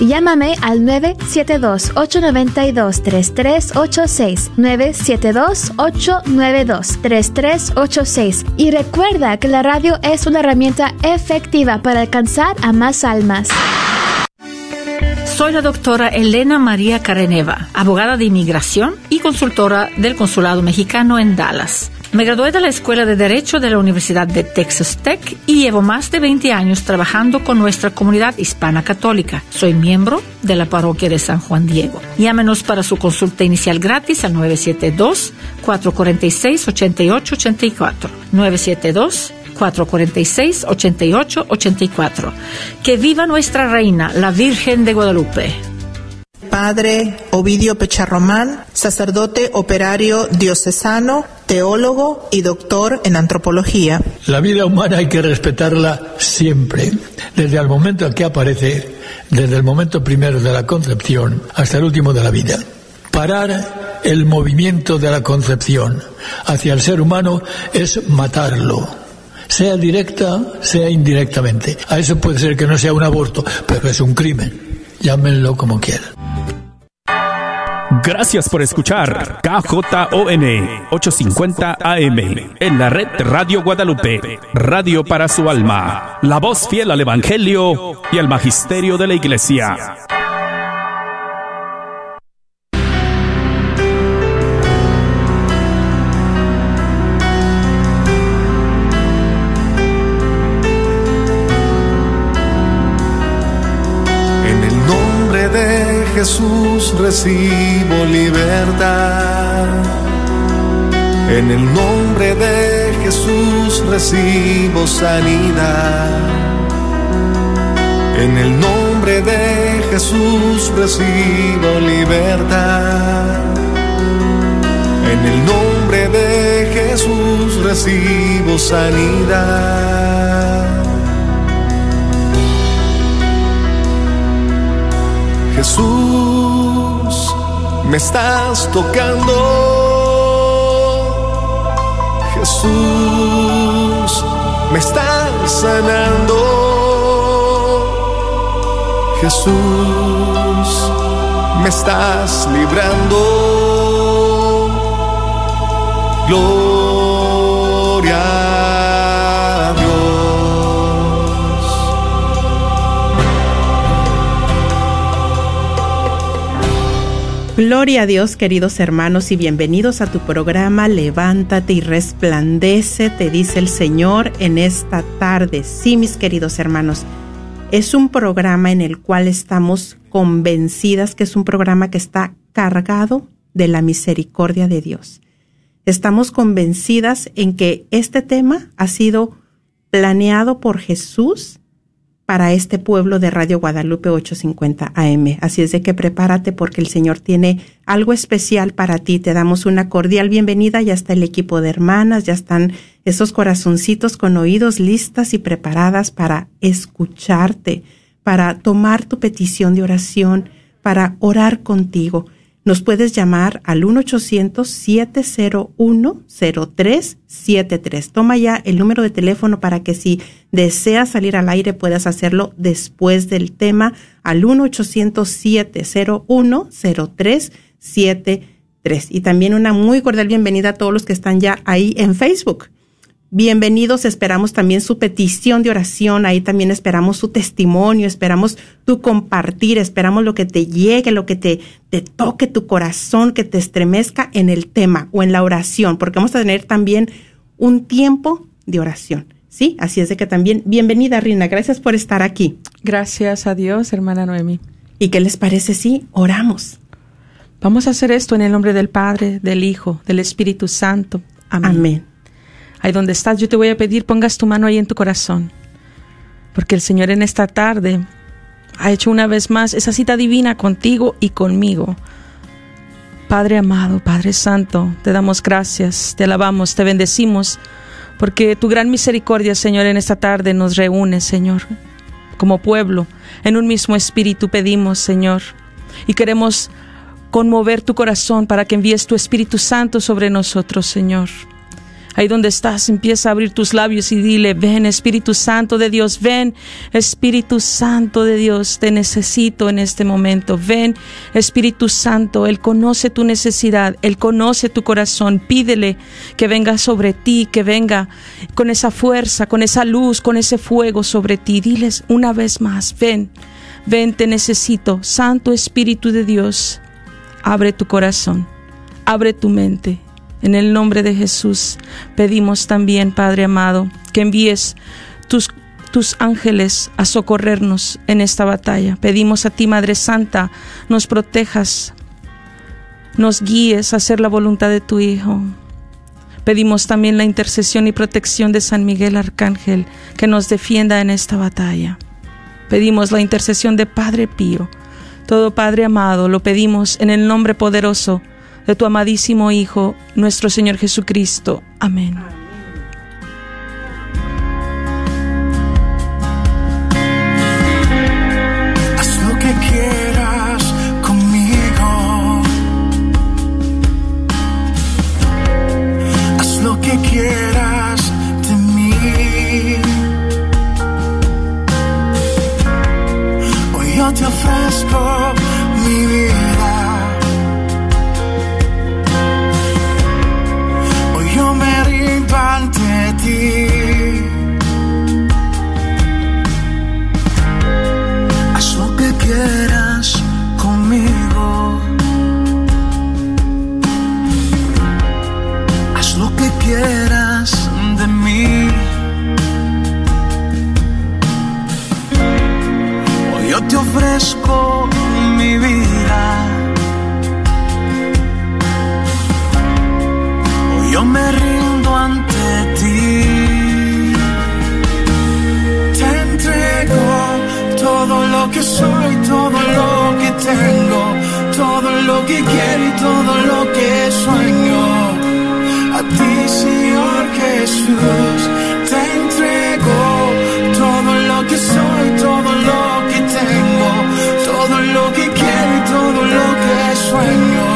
Llámame al 972-892-3386. 972-892-3386. Y recuerda que la radio es una herramienta efectiva para alcanzar a más almas. Soy la doctora Elena María Careneva, abogada de inmigración y consultora del Consulado Mexicano en Dallas. Me gradué de la Escuela de Derecho de la Universidad de Texas Tech y llevo más de 20 años trabajando con nuestra comunidad hispana católica. Soy miembro de la parroquia de San Juan Diego. Llámenos para su consulta inicial gratis al 972-446-8884. 972-446-8884. Que viva nuestra reina, la Virgen de Guadalupe. Padre Ovidio Pecharromán, sacerdote operario diocesano, teólogo y doctor en antropología. La vida humana hay que respetarla siempre, desde el momento en que aparece, desde el momento primero de la concepción hasta el último de la vida. Parar el movimiento de la concepción hacia el ser humano es matarlo sea directa, sea indirectamente. A eso puede ser que no sea un aborto, pero es un crimen. Llámenlo como quieran. Gracias por escuchar KJON 850 AM en la red Radio Guadalupe, radio para su alma, la voz fiel al Evangelio y al Magisterio de la Iglesia. Jesús recibo libertad. En el nombre de Jesús recibo sanidad. En el nombre de Jesús recibo libertad. En el nombre de Jesús recibo sanidad. Jesús, me estás tocando. Jesús, me estás sanando. Jesús, me estás librando. Gloria a Dios, queridos hermanos, y bienvenidos a tu programa Levántate y resplandece, te dice el Señor en esta tarde. Sí, mis queridos hermanos, es un programa en el cual estamos convencidas que es un programa que está cargado de la misericordia de Dios. Estamos convencidas en que este tema ha sido planeado por Jesús para este pueblo de Radio Guadalupe 850 AM. Así es de que prepárate porque el Señor tiene algo especial para ti. Te damos una cordial bienvenida. Ya está el equipo de hermanas, ya están esos corazoncitos con oídos listas y preparadas para escucharte, para tomar tu petición de oración, para orar contigo. Nos puedes llamar al 1-800-701-0373. Toma ya el número de teléfono para que si deseas salir al aire puedas hacerlo después del tema al 1-800-701-0373. Y también una muy cordial bienvenida a todos los que están ya ahí en Facebook. Bienvenidos, esperamos también su petición de oración, ahí también esperamos su testimonio, esperamos tu compartir, esperamos lo que te llegue, lo que te, te toque tu corazón, que te estremezca en el tema o en la oración, porque vamos a tener también un tiempo de oración. ¿Sí? Así es de que también, bienvenida Rina, gracias por estar aquí. Gracias a Dios, hermana Noemi. ¿Y qué les parece si oramos? Vamos a hacer esto en el nombre del Padre, del Hijo, del Espíritu Santo. Amén. Amén. Ahí donde estás, yo te voy a pedir pongas tu mano ahí en tu corazón, porque el Señor en esta tarde ha hecho una vez más esa cita divina contigo y conmigo. Padre amado, Padre Santo, te damos gracias, te alabamos, te bendecimos, porque tu gran misericordia, Señor, en esta tarde nos reúne, Señor, como pueblo, en un mismo espíritu pedimos, Señor, y queremos conmover tu corazón para que envíes tu Espíritu Santo sobre nosotros, Señor. Ahí donde estás, empieza a abrir tus labios y dile, ven Espíritu Santo de Dios, ven Espíritu Santo de Dios, te necesito en este momento. Ven Espíritu Santo, Él conoce tu necesidad, Él conoce tu corazón. Pídele que venga sobre ti, que venga con esa fuerza, con esa luz, con ese fuego sobre ti. Diles una vez más, ven, ven, te necesito. Santo Espíritu de Dios, abre tu corazón, abre tu mente en el nombre de Jesús pedimos también, Padre amado, que envíes tus, tus ángeles a socorrernos en esta batalla. Pedimos a ti, Madre Santa, nos protejas, nos guíes a hacer la voluntad de tu Hijo. Pedimos también la intercesión y protección de San Miguel Arcángel, que nos defienda en esta batalla. Pedimos la intercesión de Padre Pío. Todo Padre amado, lo pedimos en el nombre poderoso de tu amadísimo Hijo, nuestro Señor Jesucristo. Amén. Haz lo que quieras conmigo. Haz lo que quieras de mí. Ofrezco mi vida. Hoy yo me rindo ante ti. Te entrego todo lo que soy, todo lo que tengo, todo lo que quiero y todo lo que sueño. A ti, Señor Jesús, te entrego todo lo que sueño.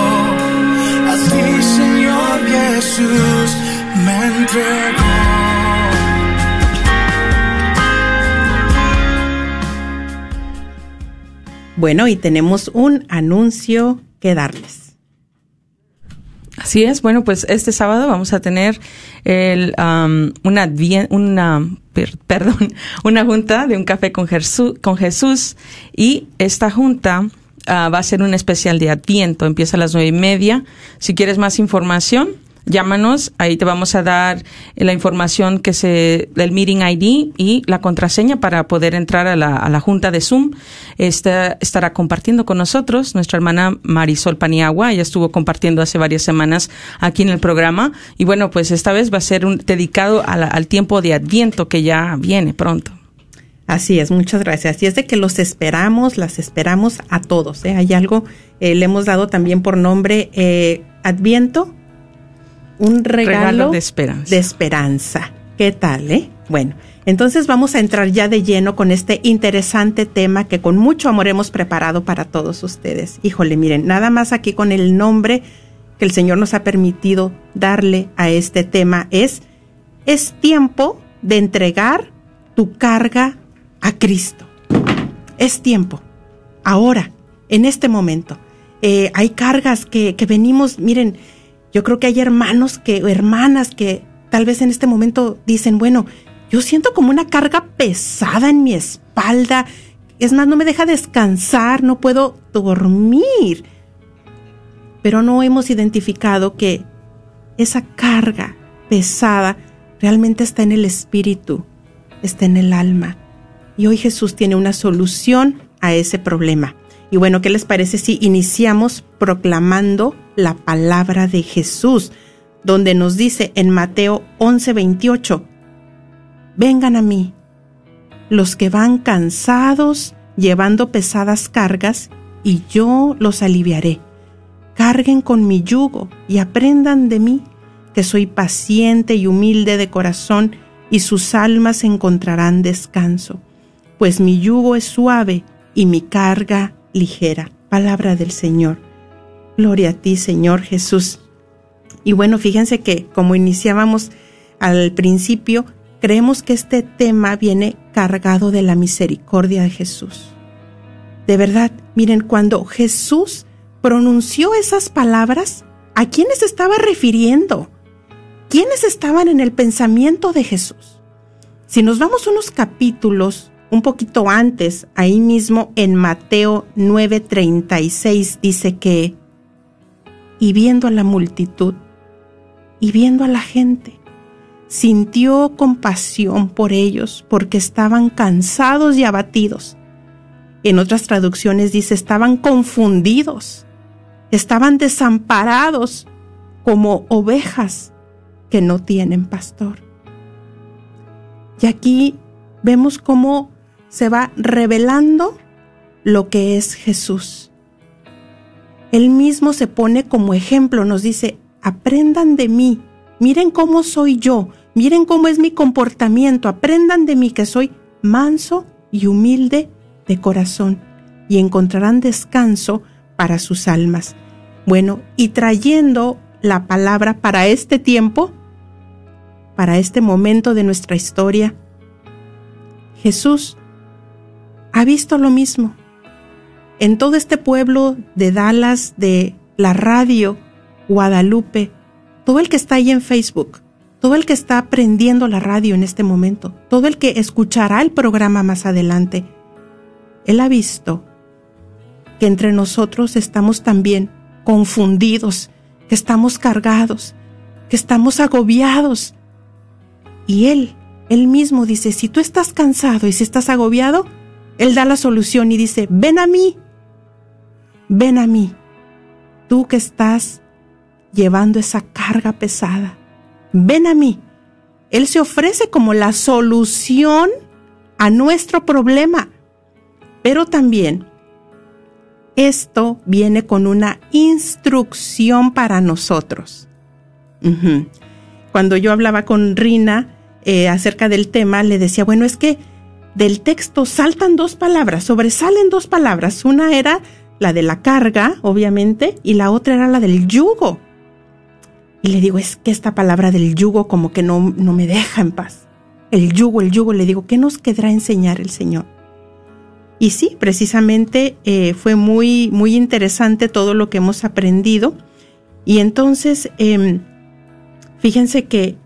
A ti, Señor Jesús, me entrego. Bueno, y tenemos un anuncio que darles. Así es, bueno, pues este sábado vamos a tener el, um, una, una per, perdón, una junta de un café con, Jesús, con Jesús y esta junta uh, va a ser un especial de Adviento, empieza a las nueve y media. Si quieres más información, llámanos, ahí te vamos a dar la información que se, del meeting ID y la contraseña para poder entrar a la, a la junta de Zoom. Esta, estará compartiendo con nosotros nuestra hermana Marisol Paniagua, ella estuvo compartiendo hace varias semanas aquí en el programa y bueno, pues esta vez va a ser un, dedicado a la, al tiempo de Adviento que ya viene pronto. Así es, muchas gracias. Y es de que los esperamos, las esperamos a todos. ¿eh? Hay algo, eh, le hemos dado también por nombre eh, Adviento, un regalo, regalo, de esperanza. De esperanza. ¿Qué tal, eh? Bueno, entonces vamos a entrar ya de lleno con este interesante tema que con mucho amor hemos preparado para todos ustedes. Híjole, miren, nada más aquí con el nombre que el Señor nos ha permitido darle a este tema es, es tiempo de entregar tu carga a Cristo. Es tiempo. Ahora, en este momento. Eh, hay cargas que, que venimos, miren, yo creo que hay hermanos que, hermanas que tal vez en este momento dicen, bueno, yo siento como una carga pesada en mi espalda. Es más, no me deja descansar, no puedo dormir. Pero no hemos identificado que esa carga pesada realmente está en el espíritu, está en el alma. Y hoy Jesús tiene una solución a ese problema. Y bueno, ¿qué les parece si iniciamos proclamando la palabra de Jesús, donde nos dice en Mateo 11:28, vengan a mí, los que van cansados, llevando pesadas cargas, y yo los aliviaré. Carguen con mi yugo y aprendan de mí, que soy paciente y humilde de corazón, y sus almas encontrarán descanso, pues mi yugo es suave y mi carga ligera. Palabra del Señor. Gloria a ti, Señor Jesús. Y bueno, fíjense que como iniciábamos al principio, creemos que este tema viene cargado de la misericordia de Jesús. De verdad, miren, cuando Jesús pronunció esas palabras, ¿a quiénes estaba refiriendo? ¿Quiénes estaban en el pensamiento de Jesús? Si nos vamos unos capítulos un poquito antes, ahí mismo en Mateo 9:36 dice que, y viendo a la multitud, y viendo a la gente, sintió compasión por ellos porque estaban cansados y abatidos. En otras traducciones dice, estaban confundidos, estaban desamparados como ovejas que no tienen pastor. Y aquí vemos cómo se va revelando lo que es Jesús. Él mismo se pone como ejemplo, nos dice, aprendan de mí, miren cómo soy yo, miren cómo es mi comportamiento, aprendan de mí que soy manso y humilde de corazón y encontrarán descanso para sus almas. Bueno, y trayendo la palabra para este tiempo, para este momento de nuestra historia, Jesús ha visto lo mismo. En todo este pueblo de Dallas, de la radio, Guadalupe, todo el que está ahí en Facebook, todo el que está aprendiendo la radio en este momento, todo el que escuchará el programa más adelante, él ha visto que entre nosotros estamos también confundidos, que estamos cargados, que estamos agobiados. Y Él, Él mismo dice, si tú estás cansado y si estás agobiado, él da la solución y dice, ven a mí, ven a mí, tú que estás llevando esa carga pesada, ven a mí. Él se ofrece como la solución a nuestro problema, pero también esto viene con una instrucción para nosotros. Cuando yo hablaba con Rina eh, acerca del tema, le decía, bueno, es que del texto saltan dos palabras, sobresalen dos palabras. Una era la de la carga, obviamente, y la otra era la del yugo. Y le digo, es que esta palabra del yugo como que no, no me deja en paz. El yugo, el yugo, le digo, ¿qué nos quedará enseñar el Señor? Y sí, precisamente eh, fue muy, muy interesante todo lo que hemos aprendido. Y entonces, em, fíjense que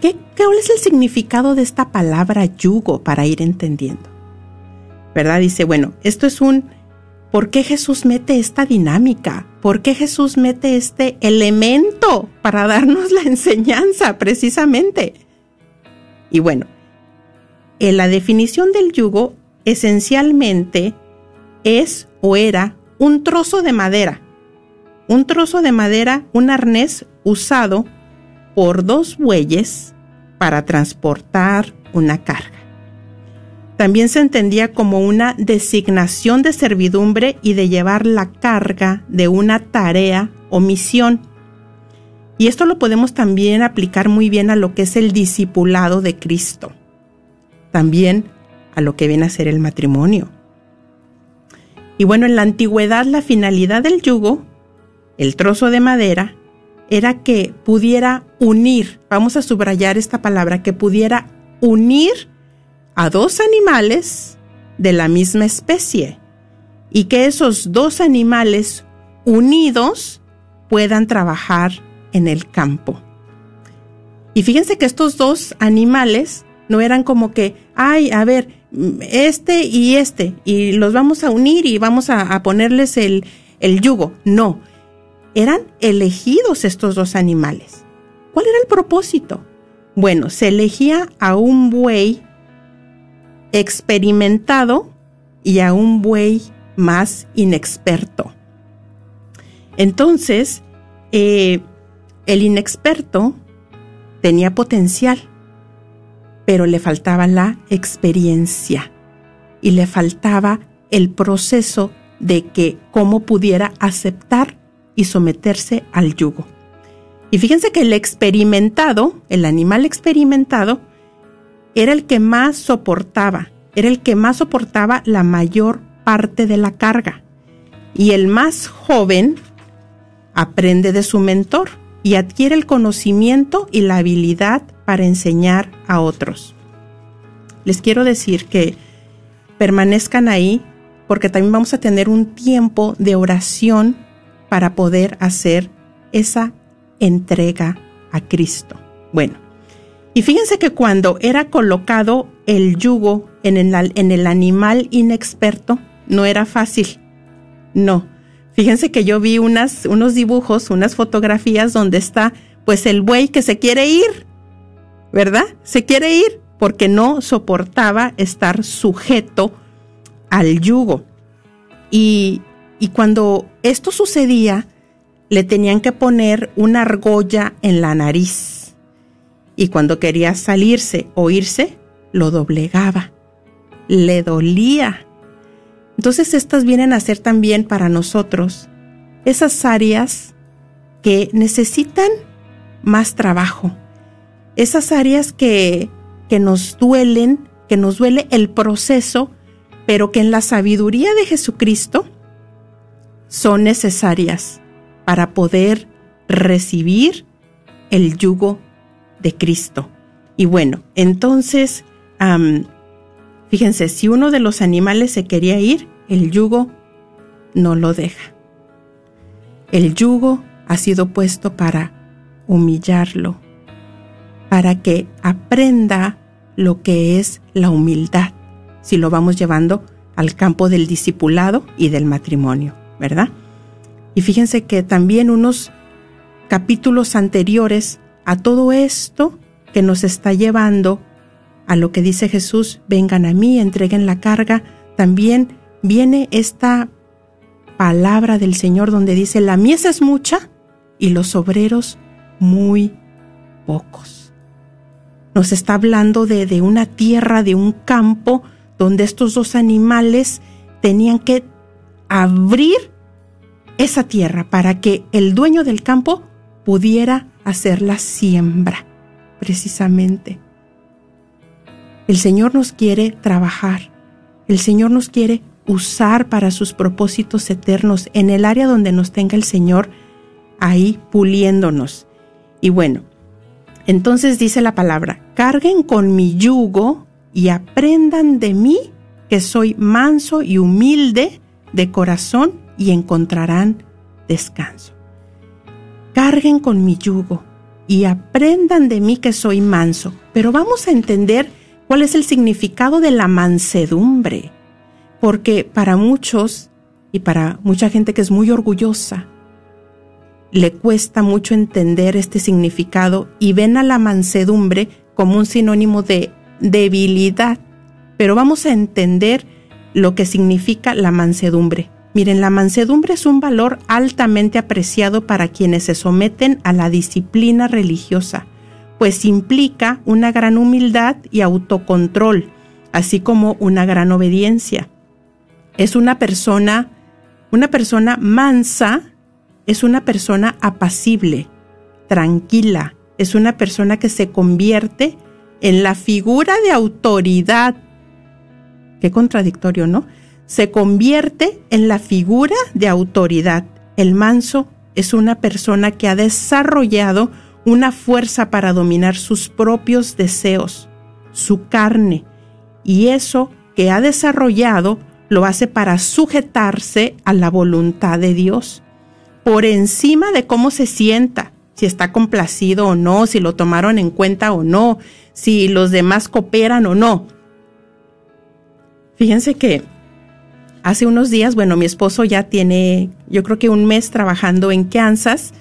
¿Qué, ¿Cuál es el significado de esta palabra yugo para ir entendiendo? ¿Verdad? Dice, bueno, esto es un... ¿Por qué Jesús mete esta dinámica? ¿Por qué Jesús mete este elemento para darnos la enseñanza precisamente? Y bueno, en la definición del yugo esencialmente es o era un trozo de madera. Un trozo de madera, un arnés usado por dos bueyes para transportar una carga. También se entendía como una designación de servidumbre y de llevar la carga de una tarea o misión. Y esto lo podemos también aplicar muy bien a lo que es el discipulado de Cristo. También a lo que viene a ser el matrimonio. Y bueno, en la antigüedad la finalidad del yugo, el trozo de madera, era que pudiera unir, vamos a subrayar esta palabra, que pudiera unir a dos animales de la misma especie y que esos dos animales unidos puedan trabajar en el campo. Y fíjense que estos dos animales no eran como que, ay, a ver, este y este, y los vamos a unir y vamos a, ponerles el, el yugo. No, eran elegidos estos dos animales. ¿Cuál era el propósito? Bueno, se elegía a un buey experimentado y a un buey más inexperto. Entonces, eh, el inexperto tenía potencial, pero le faltaba la experiencia y le faltaba el proceso de que cómo pudiera aceptar y someterse al yugo. Y fíjense que el experimentado, el animal experimentado, era el que más soportaba, era el que más soportaba la mayor parte de la carga. Y el más joven aprende de su mentor, y adquiere el conocimiento y la habilidad para enseñar a otros. Les quiero decir que permanezcan ahí porque también vamos a tener un tiempo de oración para poder hacer esa entrega a Cristo. Bueno, y fíjense que cuando era colocado el yugo en el, en el animal inexperto, no era fácil. No. Fíjense que yo vi unos dibujos, unas fotografías donde está pues el buey que se quiere ir, ¿verdad? Se quiere ir porque no soportaba estar sujeto al yugo. Y, y cuando esto sucedía, le tenían que poner una argolla en la nariz. Y cuando quería salirse o irse, lo doblegaba. Le dolía. Entonces estas vienen a ser también para nosotros esas áreas que necesitan más trabajo. Esas áreas que, que nos duelen, que nos duele el proceso, pero que en la sabiduría de Jesucristo son necesarias para poder recibir el yugo de Cristo. Y bueno, entonces, fíjense, si uno de los animales se quería ir, el yugo no lo deja. El yugo ha sido puesto para humillarlo, para que aprenda lo que es la humildad, si lo vamos llevando al campo del discipulado y del matrimonio, ¿verdad? Y fíjense que también unos capítulos anteriores a todo esto que nos está llevando a lo que dice Jesús, vengan a mí, entreguen la carga, también viene esta palabra del Señor donde dice, la mies es mucha y los obreros muy pocos. Nos está hablando de, de una tierra, de un campo, donde estos dos animales tenían que abrir esa tierra para que el dueño del campo pudiera hacer la siembra, precisamente. El Señor nos quiere trabajar, el Señor nos quiere usar para sus propósitos eternos en el área donde nos tenga el Señor ahí puliéndonos. Y bueno, entonces dice la palabra, carguen con mi yugo y aprendan de mí que soy manso y humilde de corazón y encontrarán descanso. Carguen con mi yugo y aprendan de mí que soy manso. Pero vamos a entender cuál es el significado de la mansedumbre, porque para muchos y para mucha gente que es muy orgullosa, le cuesta mucho entender este significado y ven a la mansedumbre como un sinónimo de debilidad. Pero vamos a entender lo que significa la mansedumbre. Miren, la mansedumbre es un valor altamente apreciado para quienes se someten a la disciplina religiosa, pues implica una gran humildad y autocontrol, así como una gran obediencia. Es una persona, una persona mansa, es una persona apacible, tranquila, es una persona que se convierte en la figura de autoridad. Qué contradictorio, ¿no? se convierte en la figura de autoridad. El manso es una persona que ha desarrollado una fuerza para dominar sus propios deseos, su carne, y eso que ha desarrollado lo hace para sujetarse a la voluntad de Dios, por encima de cómo se sienta, si está complacido o no, si lo tomaron en cuenta o no, si los demás cooperan o no. Fíjense que hace unos días, bueno, mi esposo ya tiene, yo creo que un mes trabajando en Kansas.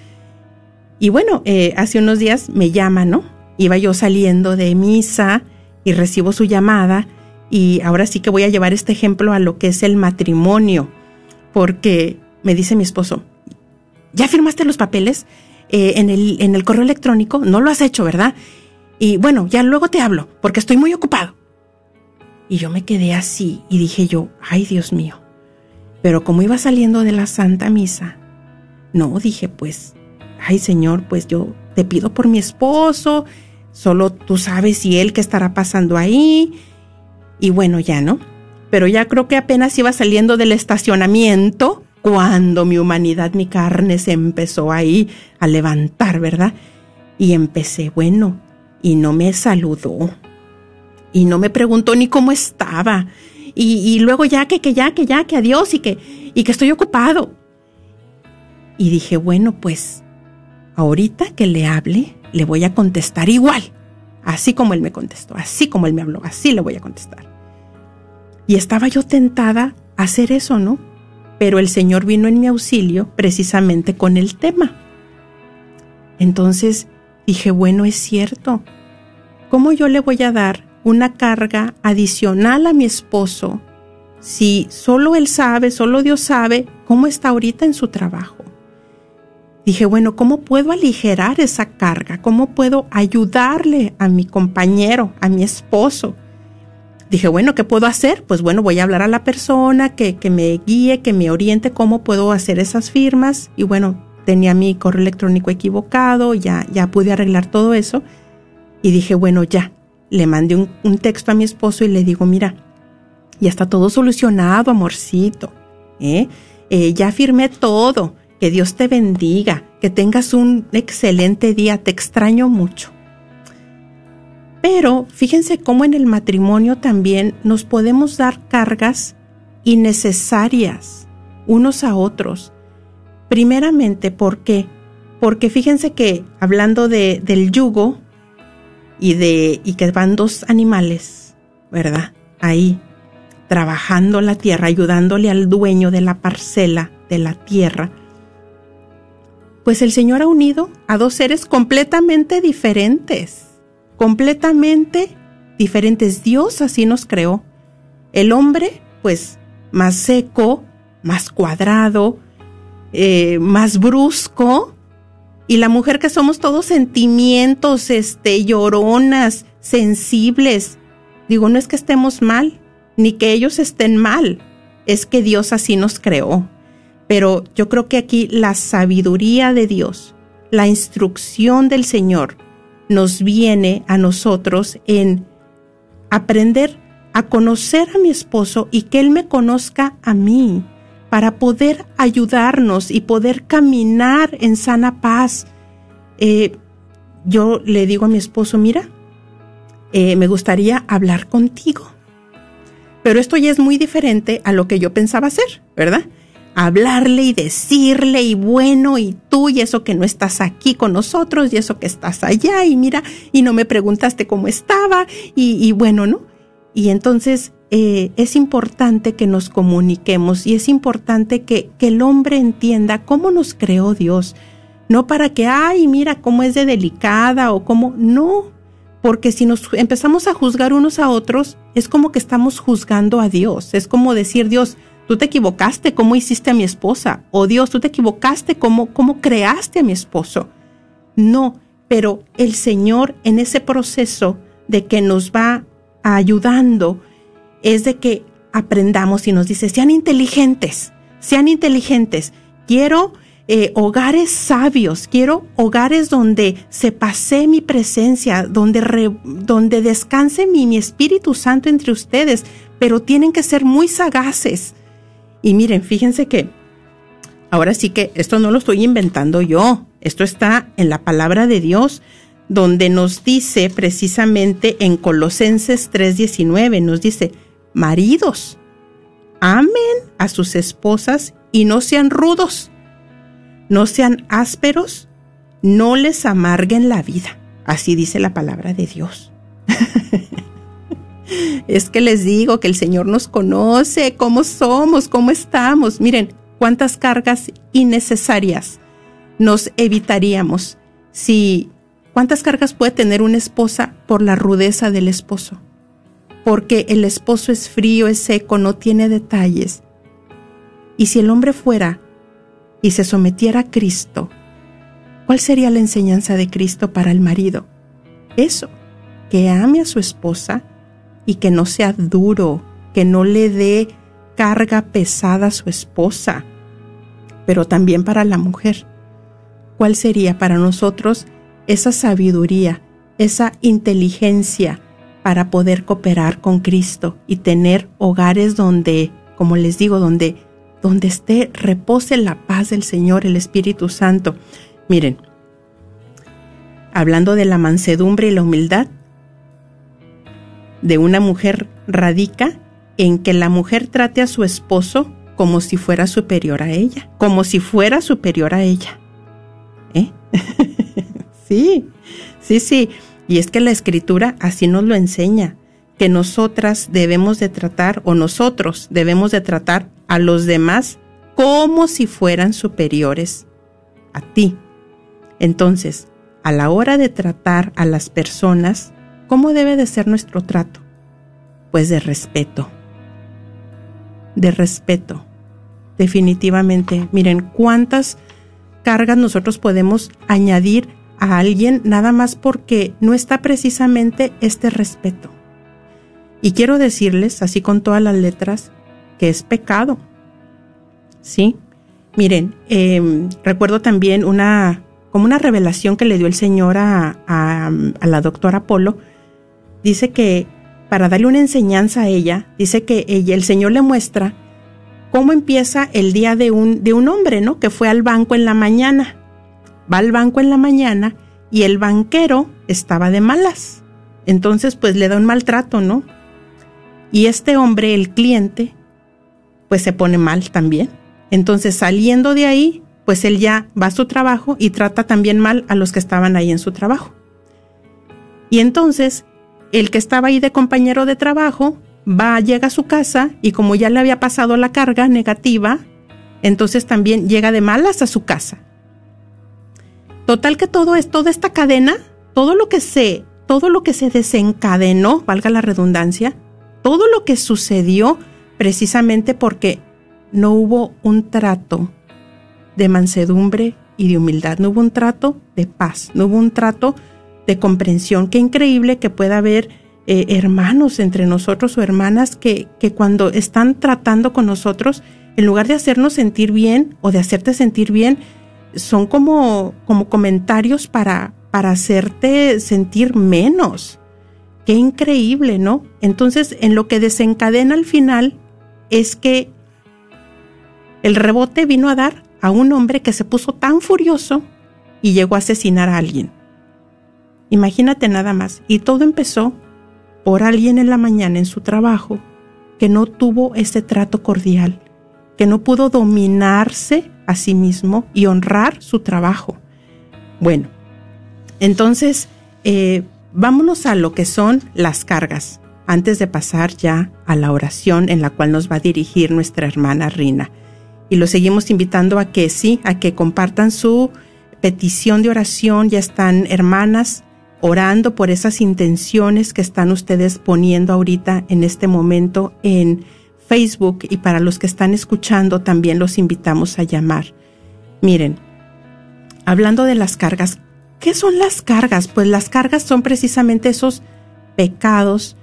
Y bueno, eh, hace unos días me llama, ¿no? Iba yo saliendo de misa y recibo su llamada. Y ahora sí que voy a llevar este ejemplo a lo que es el matrimonio. Porque me dice mi esposo, ¿ya firmaste los papeles eh, en, el, en el correo electrónico? No lo has hecho, ¿verdad? Y bueno, ya luego te hablo, porque estoy muy ocupado. Y yo me quedé así y dije yo, ay Dios mío. Pero como iba saliendo de la Santa Misa, no, dije pues, ay Señor, pues yo te pido por mi esposo, solo tú sabes y él qué estará pasando ahí. Y bueno, ya no. Pero ya creo que apenas iba saliendo del estacionamiento cuando mi humanidad, mi carne se empezó ahí a levantar, ¿verdad? Y empecé, bueno, y no me saludó. Y no me preguntó ni cómo estaba. Y, luego ya que, que ya, que ya, que adiós y que, y que estoy ocupado. Y dije, bueno, pues ahorita que le hable, le voy a contestar igual, así como él me contestó, así como él me habló, así le voy a contestar. Y estaba yo tentada a hacer eso, ¿no? Pero el Señor vino en mi auxilio precisamente con el tema. Entonces dije, bueno, es cierto. ¿Cómo yo le voy a dar una carga adicional a mi esposo si solo él sabe, solo Dios sabe cómo está ahorita en su trabajo? Dije, bueno, ¿cómo puedo aligerar esa carga? ¿Cómo puedo ayudarle a mi compañero, a mi esposo? Dije, bueno, ¿qué puedo hacer? Pues bueno, voy a hablar a la persona que, que me guíe, que me oriente cómo puedo hacer esas firmas. Y bueno, tenía mi correo electrónico equivocado, ya, ya pude arreglar todo eso. Y dije, bueno, ya, le mandé un, un texto a mi esposo y le digo, mira, ya está todo solucionado, amorcito. ¿eh? Eh, ya firmé todo que Dios te bendiga, que tengas un excelente día, te extraño mucho. Pero fíjense cómo en el matrimonio también nos podemos dar cargas innecesarias unos a otros. Primeramente, ¿por qué? Porque fíjense que hablando de, del yugo y de y que van dos animales, ¿verdad? Ahí trabajando la tierra, ayudándole al dueño de la parcela de la tierra pues el Señor ha unido a dos seres completamente diferentes, completamente diferentes. Dios así nos creó. El hombre, pues, más seco, más cuadrado, eh, más brusco, y la mujer que somos todos sentimientos, este, lloronas, sensibles. Digo, no es que estemos mal, ni que ellos estén mal, es que Dios así nos creó. Pero yo creo que aquí la sabiduría de Dios, la instrucción del Señor, nos viene a nosotros en aprender a conocer a mi esposo y que él me conozca a mí para poder ayudarnos y poder caminar en sana paz. Eh, yo le digo a mi esposo, mira, eh, me gustaría hablar contigo. Pero esto ya es muy diferente a lo que yo pensaba hacer, ¿verdad? hablarle y decirle y bueno y tú y eso que no estás aquí con nosotros y eso que estás allá y mira y no me preguntaste cómo estaba y, bueno, ¿no? Y entonces eh, es importante que nos comuniquemos y es importante que, que el hombre entienda cómo nos creó Dios, no para que, ay, mira cómo es de delicada o cómo, no, porque si nos empezamos a juzgar unos a otros, es como que estamos juzgando a Dios, es como decir Dios, tú te equivocaste cómo hiciste a mi esposa, o Dios, tú te equivocaste cómo, cómo creaste a mi esposo. No, pero el Señor en ese proceso de que nos va ayudando es de que aprendamos y nos dice, sean inteligentes, sean inteligentes. Quiero eh, hogares sabios, quiero hogares donde se pase mi presencia, donde, donde descanse mi, mi Espíritu Santo entre ustedes, pero tienen que ser muy sagaces y miren, fíjense que ahora sí que esto no lo estoy inventando yo, esto está en la palabra de Dios, donde nos dice precisamente en Colosenses 3:19, nos dice, maridos, amen a sus esposas y no sean rudos, no sean ásperos, no les amarguen la vida. Así dice la palabra de Dios. Es que les digo que el Señor nos conoce, cómo somos, cómo estamos. Miren, cuántas cargas innecesarias nos evitaríamos si... ¿Cuántas cargas puede tener una esposa por la rudeza del esposo? Porque el esposo es frío, es seco, no tiene detalles. Y si el hombre fuera y se sometiera a Cristo, ¿cuál sería la enseñanza de Cristo para el marido? Eso, que ame a su esposa, y que no sea duro, que no le dé carga pesada a su esposa, pero también para la mujer. ¿Cuál sería para nosotros esa sabiduría, esa inteligencia para poder cooperar con Cristo y tener hogares donde, como les digo, donde donde esté, repose la paz del Señor, el Espíritu Santo. Miren, hablando de la mansedumbre y la humildad, de una mujer radica en que la mujer trate a su esposo como si fuera superior a ella, como si fuera superior a ella. ¿Eh? sí, sí, sí. Y es que la escritura así nos lo enseña, que nosotras debemos de tratar o nosotros debemos de tratar a los demás como si fueran superiores a ti. Entonces, a la hora de tratar a las personas, ¿cómo debe de ser nuestro trato? Pues de respeto. De respeto. Definitivamente. Miren, cuántas cargas nosotros podemos añadir a alguien nada más porque no está precisamente este respeto. Y quiero decirles, así con todas las letras, que es pecado. ¿Sí? Miren, em, recuerdo también una, como una revelación que le dio el Señor a, a, la doctora Polo. Dice que para darle una enseñanza a ella, dice que ella, el Señor le muestra cómo empieza el día de un, de un hombre, ¿no? Que fue al banco en la mañana. Va al banco en la mañana y el banquero estaba de malas. Entonces, pues le da un maltrato, ¿no? Y este hombre, el cliente, pues se pone mal también. Entonces, saliendo de ahí, pues él ya va a su trabajo y trata también mal a los que estaban ahí en su trabajo. Y entonces, el que estaba ahí de compañero de trabajo, va, llega a su casa y como ya le había pasado la carga negativa, entonces también llega de malas a su casa. Total que todo es toda esta cadena, todo lo que se todo lo que se desencadenó, valga la redundancia, todo lo que sucedió precisamente porque no hubo un trato de mansedumbre y de humildad, no hubo un trato de paz, no hubo un trato de comprensión. Qué increíble que pueda haber eh, hermanos entre nosotros o hermanas que, que cuando están tratando con nosotros, en lugar de hacernos sentir bien o de hacerte sentir bien, son como, como comentarios para, para hacerte sentir menos. Qué increíble, ¿no? Entonces, en lo que desencadena al final es que el rebote vino a dar a un hombre que se puso tan furioso y llegó a asesinar a alguien. Imagínate nada más. Y todo empezó por alguien en la mañana en su trabajo que no tuvo ese trato cordial, que no pudo dominarse a sí mismo y honrar su trabajo. Bueno, entonces eh, vámonos a lo que son las cargas, antes de pasar ya a la oración en la cual nos va a dirigir nuestra hermana Rina. Y lo seguimos invitando a que sí, a que compartan su petición de oración. Ya están hermanas orando por esas intenciones que están ustedes poniendo ahorita en este momento en Facebook y para los que están escuchando también los invitamos a llamar. Miren, hablando de las cargas, ¿qué son las cargas? Pues las cargas son precisamente esos pecados,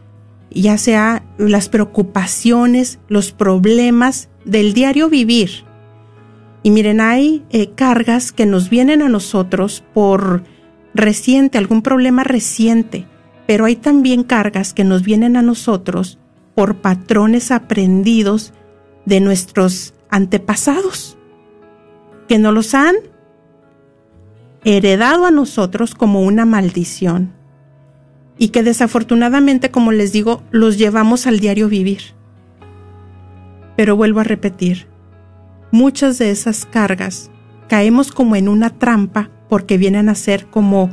ya sea las preocupaciones, los problemas del diario vivir. Y miren, hay eh, cargas que nos vienen a nosotros por reciente, algún problema reciente, pero hay también cargas que nos vienen a nosotros por patrones aprendidos de nuestros antepasados, que nos los han heredado a nosotros como una maldición y que desafortunadamente, como les digo, los llevamos al diario vivir. Pero vuelvo a repetir, muchas de esas cargas caemos como en una trampa porque vienen a ser como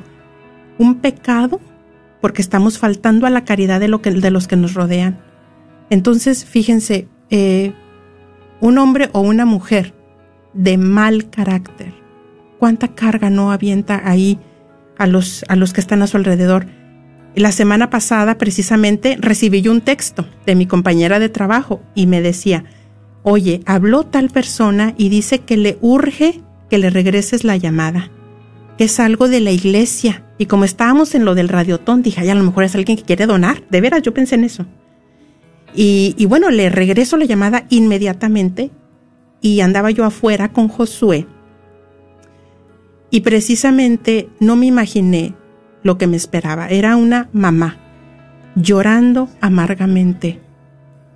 un pecado, porque estamos faltando a la caridad de, lo de los que nos rodean. Entonces, fíjense, eh, un hombre o una mujer de mal carácter, ¿cuánta carga no avienta ahí a los, a los que están a su alrededor? La semana pasada, precisamente, recibí yo un texto de mi compañera de trabajo y me decía, oye, habló tal persona y dice que le urge que le regreses la llamada que es algo de la iglesia. Y como estábamos en lo del radiotón, dije, ay, a lo mejor es alguien que quiere donar. De veras, yo pensé en eso. Y, bueno, le regreso la llamada inmediatamente y andaba yo afuera con Josué. Y precisamente no me imaginé lo que me esperaba. Era una mamá llorando amargamente,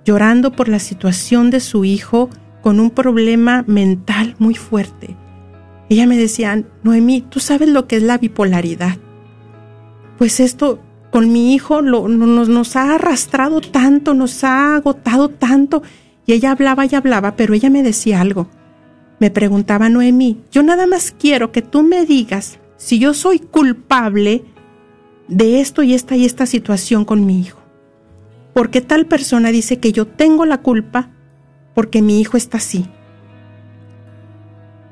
llorando por la situación de su hijo con un problema mental muy fuerte. Ella me decía, Noemí, ¿tú sabes lo que es la bipolaridad? Pues esto con mi hijo lo, nos, nos ha arrastrado tanto, nos ha agotado tanto. Y ella hablaba y hablaba, pero ella me decía algo. Me preguntaba Noemí, yo nada más quiero que tú me digas si yo soy culpable de esto y esta y esta situación con mi hijo. Porque tal persona dice que yo tengo la culpa porque mi hijo está así.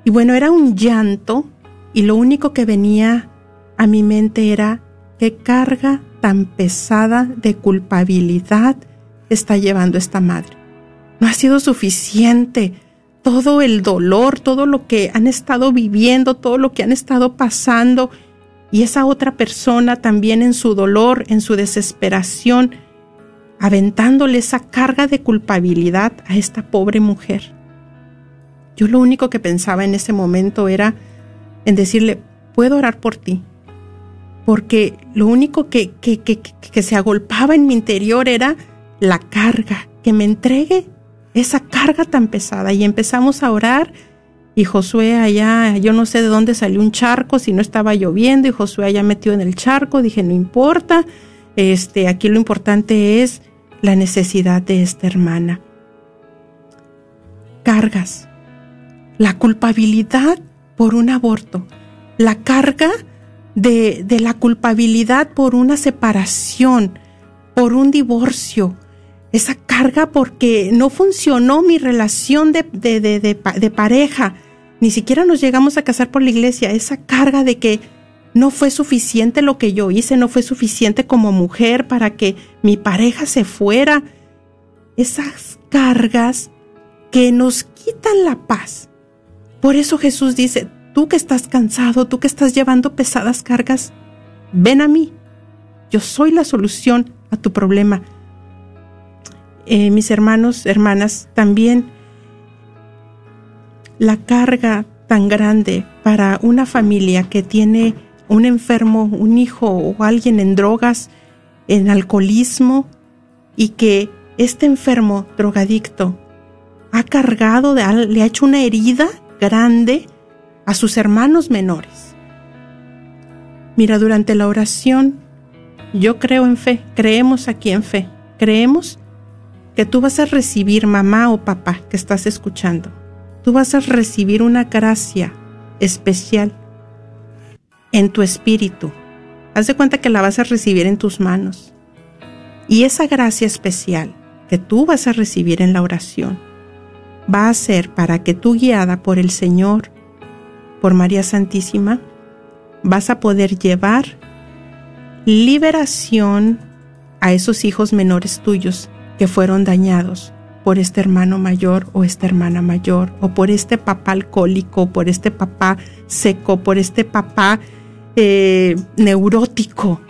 Y bueno, era un llanto y lo único que venía a mi mente era qué carga tan pesada de culpabilidad está llevando esta madre. No ha sido suficiente todo el dolor, todo lo que han estado viviendo, todo lo que han estado pasando y esa otra persona también en su dolor, en su desesperación, aventándole esa carga de culpabilidad a esta pobre mujer. Yo lo único que pensaba en ese momento era en decirle, puedo orar por ti, porque lo único que, que, que, que se agolpaba en mi interior era la carga, que me entregue esa carga tan pesada. Y empezamos a orar y Josué allá, yo no sé de dónde salió un charco, si no estaba lloviendo, y Josué allá metió en el charco, dije, no importa, este, aquí lo importante es la necesidad de esta hermana. Cargas, la culpabilidad por un aborto, la carga de, de la culpabilidad por una separación, por un divorcio, esa carga porque no funcionó mi relación de, de, de, de, pareja, ni siquiera nos llegamos a casar por la iglesia, esa carga de que no fue suficiente lo que yo hice, no fue suficiente como mujer para que mi pareja se fuera, esas cargas que nos quitan la paz. Por eso Jesús dice, tú que estás cansado, tú que estás llevando pesadas cargas, ven a mí. Yo soy la solución a tu problema. Eh, mis hermanos, hermanas, también la carga tan grande para una familia que tiene un enfermo, un hijo o alguien en drogas, en alcoholismo, y que este enfermo drogadicto ha cargado, le ha hecho una herida grande a sus hermanos menores. Mira, durante la oración, yo creo en fe, creemos aquí en fe, creemos que tú vas a recibir, mamá o papá que estás escuchando, tú vas a recibir una gracia especial en tu espíritu. Haz de cuenta que la vas a recibir en tus manos. Y esa gracia especial que tú vas a recibir en la oración va a ser para que tú guiada por el Señor, por María Santísima, vas a poder llevar liberación a esos hijos menores tuyos que fueron dañados por este hermano mayor o esta hermana mayor, o por este papá alcohólico, por este papá seco, por este papá eh, neurótico.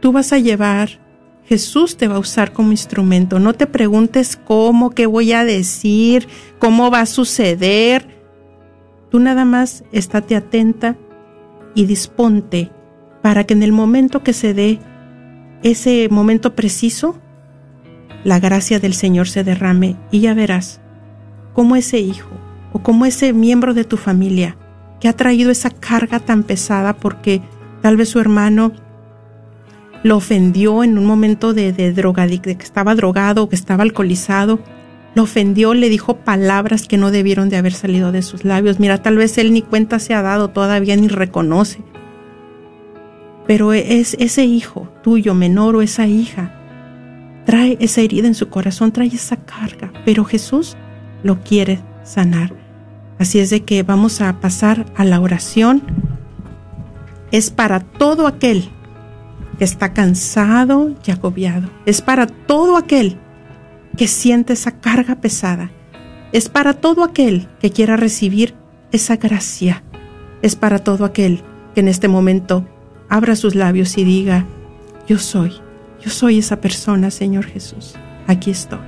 Tú vas a llevar, Jesús te va a usar como instrumento. No te preguntes cómo, qué voy a decir, cómo va a suceder. Tú nada más estate atenta y disponte para que en el momento que se dé ese momento preciso, la gracia del Señor se derrame y ya verás cómo ese hijo o cómo ese miembro de tu familia que ha traído esa carga tan pesada porque tal vez su hermano lo ofendió en un momento de, de que estaba drogado o que estaba alcoholizado, lo ofendió, le dijo palabras que no debieron de haber salido de sus labios. Mira, tal vez él ni cuenta se ha dado todavía ni reconoce pero es ese hijo tuyo menor o esa hija trae esa herida en su corazón, trae esa carga, pero Jesús lo quiere sanar. Así es de que vamos a pasar a la oración. Es para todo aquel que está cansado y agobiado. Es para todo aquel que siente esa carga pesada. Es para todo aquel que quiera recibir esa gracia. Es para todo aquel que en este momento abra sus labios y diga, yo soy, yo soy esa persona, Señor Jesús, aquí estoy.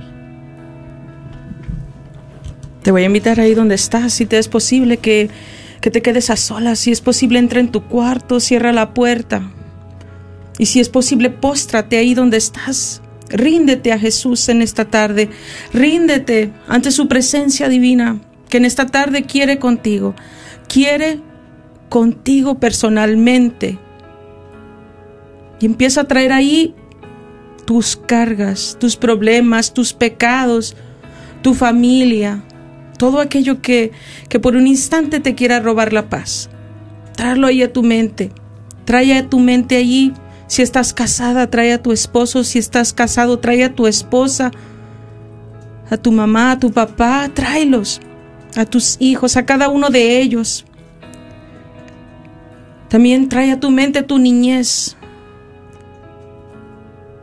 Te voy a invitar ahí donde estás, si te es posible que, que te quedes a solas, si es posible entra en tu cuarto, cierra la puerta. Y si es posible, póstrate ahí donde estás. Ríndete a Jesús en esta tarde. Ríndete ante su presencia divina que en esta tarde quiere contigo. Quiere contigo personalmente. Y empieza a traer ahí tus cargas, tus problemas, tus pecados, tu familia, todo aquello que, que por un instante te quiera robar la paz. Tráelo ahí a tu mente. Trae a tu mente allí. Si estás casada, trae a tu esposo. Si estás casado, trae a tu esposa, a tu mamá, a tu papá. Tráelos a tus hijos, a cada uno de ellos. También trae a tu mente tu niñez.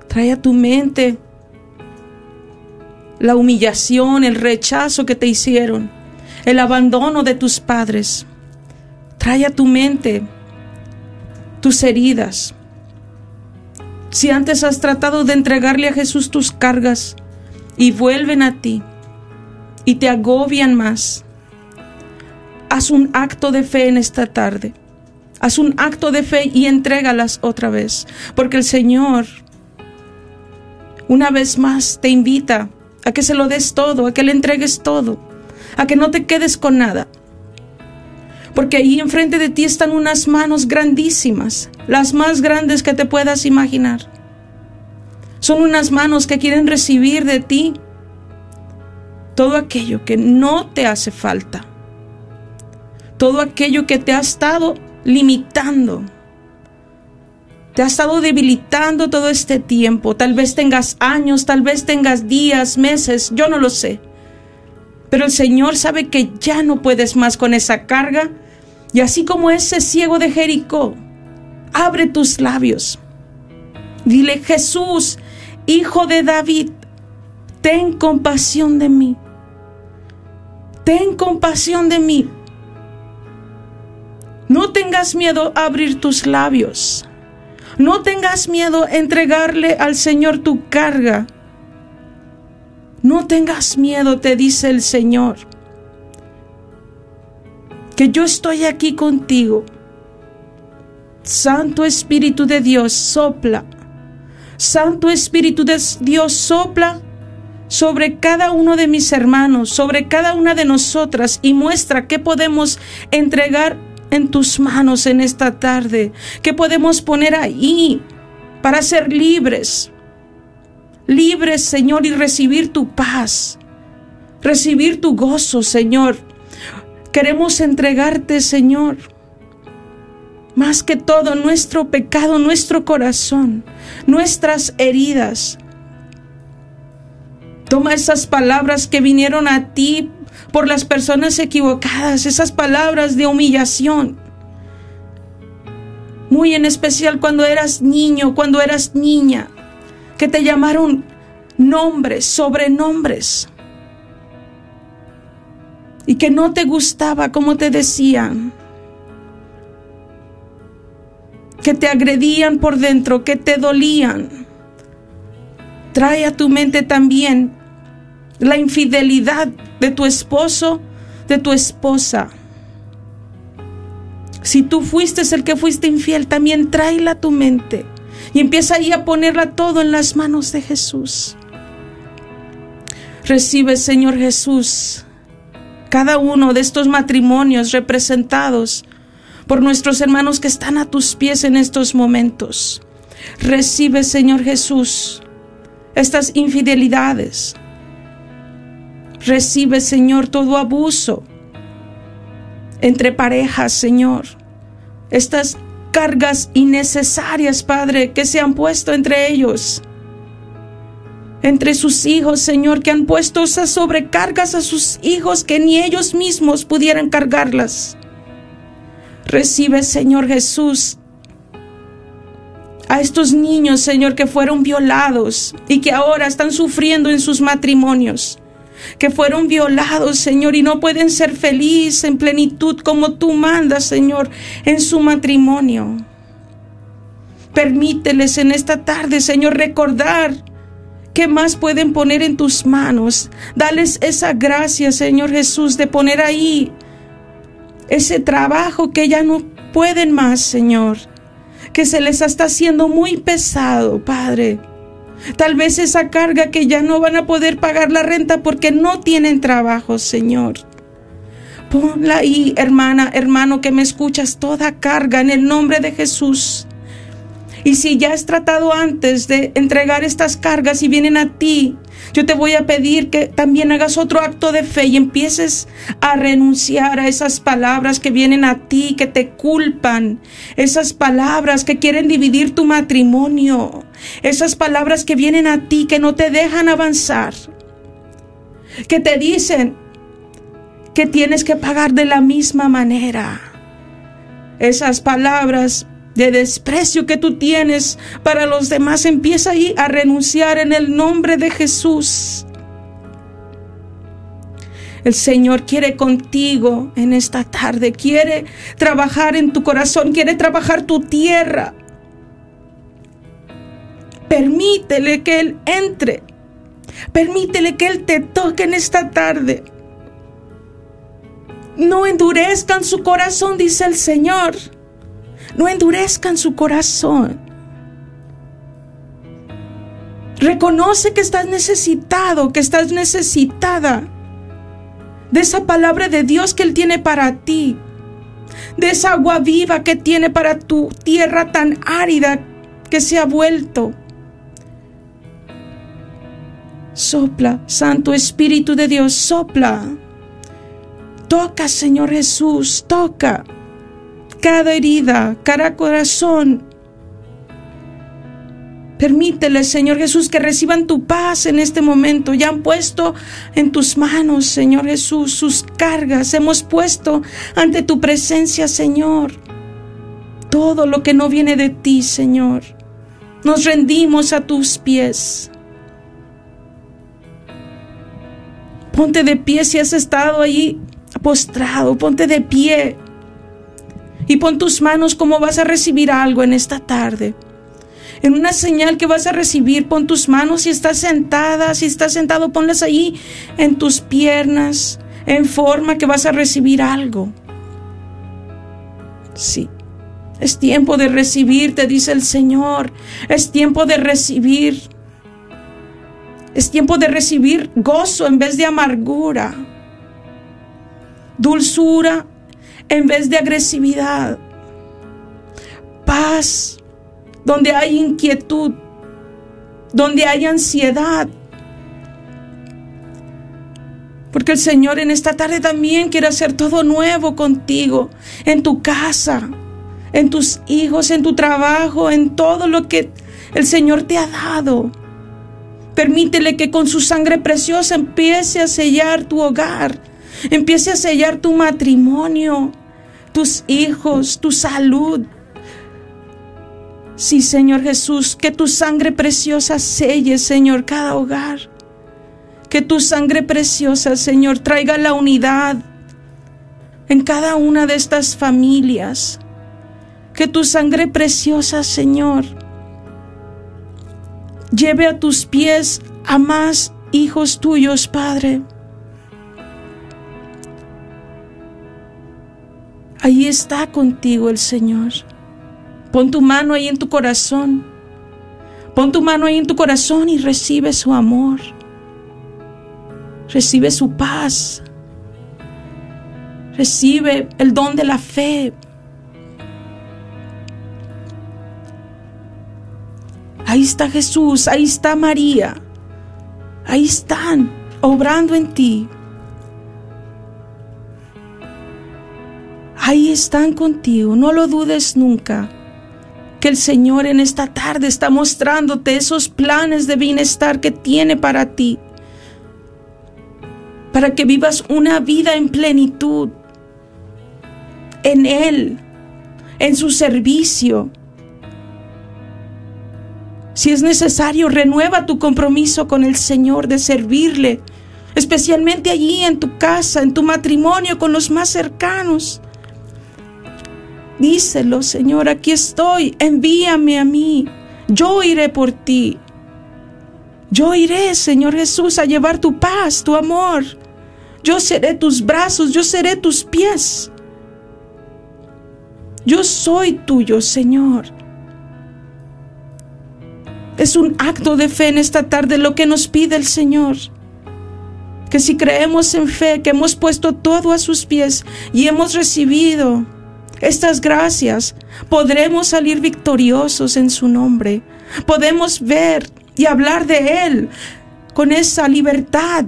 Trae a tu mente la humillación, el rechazo que te hicieron, el abandono de tus padres. Trae a tu mente tus heridas. Si antes has tratado de entregarle a Jesús tus cargas y vuelven a ti y te agobian más, haz un acto de fe en esta tarde. Haz un acto de fe y entrégalas otra vez, porque el Señor una vez más te invita a que se lo des todo, a que le entregues todo, a que no te quedes con nada. Porque ahí enfrente de ti están unas manos grandísimas, las más grandes que te puedas imaginar. Son unas manos que quieren recibir de ti todo aquello que no te hace falta, todo aquello que te ha estado limitando, te ha estado debilitando todo este tiempo. Tal vez tengas años, tal vez tengas días, meses, yo no lo sé. Pero el Señor sabe que ya no puedes más con esa carga. Y así como ese ciego de Jericó, abre tus labios. Dile, Jesús, hijo de David, ten compasión de mí. Ten compasión de mí. No tengas miedo a abrir tus labios. No tengas miedo a entregarle al Señor tu carga. No tengas miedo, te dice el Señor, que yo estoy aquí contigo. Santo Espíritu de Dios, sopla. Santo Espíritu de Dios, sopla sobre cada uno de mis hermanos, sobre cada una de nosotras y muestra qué podemos entregar en tus manos en esta tarde, que podemos poner ahí para ser libres. Libres, Señor, y recibir tu paz, recibir tu gozo, Señor. Queremos entregarte, Señor, más que todo nuestro pecado, nuestro corazón, nuestras heridas. Toma esas palabras que vinieron a ti por las personas equivocadas, esas palabras de humillación. Muy en especial cuando eras niño, cuando eras niña, que te llamaron nombres, sobrenombres. Y que no te gustaba como te decían. Que te agredían por dentro, que te dolían. Trae a tu mente también la infidelidad de tu esposo, de tu esposa. Si tú fuiste el que fuiste infiel, también tráela a tu mente y empieza ahí a ponerla todo en las manos de Jesús. Recibe, Señor Jesús, cada uno de estos matrimonios representados por nuestros hermanos que están a tus pies en estos momentos. Recibe, Señor Jesús, estas infidelidades, Recibe, Señor, todo abuso entre parejas, Señor. Estas cargas innecesarias, Padre, que se han puesto entre ellos. Entre sus hijos, Señor, que han puesto esas sobrecargas a sus hijos que ni ellos mismos pudieran cargarlas. Recibe, Señor Jesús, a estos niños, Señor, que fueron violados y que ahora están sufriendo en sus matrimonios que fueron violados, Señor, y no pueden ser felices en plenitud como tú mandas, Señor, en su matrimonio. Permíteles en esta tarde, Señor, recordar qué más pueden poner en tus manos. Dales esa gracia, Señor Jesús, de poner ahí ese trabajo que ya no pueden más, Señor, que se les está haciendo muy pesado, Padre Tal vez esa carga que ya no van a poder pagar la renta porque no tienen trabajo, Señor. Ponla ahí, hermana, hermano, que me escuchas, toda carga en el nombre de Jesús. Y si ya has tratado antes de entregar estas cargas y vienen a ti, yo te voy a pedir que también hagas otro acto de fe y empieces a renunciar a esas palabras que vienen a ti, que te culpan, esas palabras que quieren dividir tu matrimonio, esas palabras que vienen a ti, que no te dejan avanzar, que te dicen que tienes que pagar de la misma manera. Esas palabras de desprecio que tú tienes para los demás, empieza ahí a renunciar en el nombre de Jesús. El Señor quiere contigo en esta tarde, quiere trabajar en tu corazón, quiere trabajar tu tierra. Permítele que Él entre, permítele que Él te toque en esta tarde. No endurezcan su corazón, dice el Señor. No endurezcan su corazón. Reconoce que estás necesitado, que estás necesitada de esa palabra de Dios que Él tiene para ti, de esa agua viva que tiene para tu tierra tan árida que se ha vuelto. Sopla, Santo Espíritu de Dios, sopla. Toca, Señor Jesús, toca cada herida, cada corazón. Permítele, Señor Jesús, que reciban tu paz en este momento. Ya han puesto en tus manos, Señor Jesús, sus cargas. Hemos puesto ante tu presencia, Señor, todo lo que no viene de ti, Señor. Nos rendimos a tus pies. Ponte de pie si has estado ahí postrado. Ponte de pie y pon tus manos como vas a recibir algo en esta tarde. En una señal que vas a recibir, pon tus manos si estás sentada, si estás sentado, ponlas ahí en tus piernas, en forma que vas a recibir algo. Sí. Es tiempo de recibir, te dice el Señor. Es tiempo de recibir. Es tiempo de recibir gozo en vez de amargura. Dulzura en vez de agresividad. Paz donde hay inquietud, donde hay ansiedad. Porque el Señor en esta tarde también quiere hacer todo nuevo contigo, en tu casa, en tus hijos, en tu trabajo, en todo lo que el Señor te ha dado. Permítele que con su sangre preciosa empiece a sellar tu hogar, empiece a sellar tu matrimonio, tus hijos, tu salud. Sí, Señor Jesús, que tu sangre preciosa selle, Señor, cada hogar. Que tu sangre preciosa, Señor, traiga la unidad en cada una de estas familias. Que tu sangre preciosa, Señor, lleve a tus pies a más hijos tuyos, Padre. Ahí está contigo el Señor. Pon tu mano ahí en tu corazón. Pon tu mano ahí en tu corazón y recibe su amor. Recibe su paz. Recibe el don de la fe. Ahí está Jesús, ahí está María. Ahí están obrando en ti. Ahí están contigo, no lo dudes nunca. Que el Señor en esta tarde está mostrándote esos planes de bienestar que tiene para ti. Para que vivas una vida en plenitud. En Él. En su servicio. Si es necesario, renueva tu compromiso con el Señor de servirle. Especialmente allí en tu casa, en tu matrimonio, con los más cercanos. Díselo, Señor, aquí estoy, envíame a mí. Yo iré por ti. Yo iré, Señor Jesús, a llevar tu paz, tu amor. Yo seré tus brazos, yo seré tus pies. Yo soy tuyo, Señor. Es un acto de fe en esta tarde lo que nos pide el Señor. Que si creemos en fe, que hemos puesto todo a sus pies y hemos recibido estas gracias, podremos salir victoriosos en su nombre. Podemos ver y hablar de Él con esa libertad,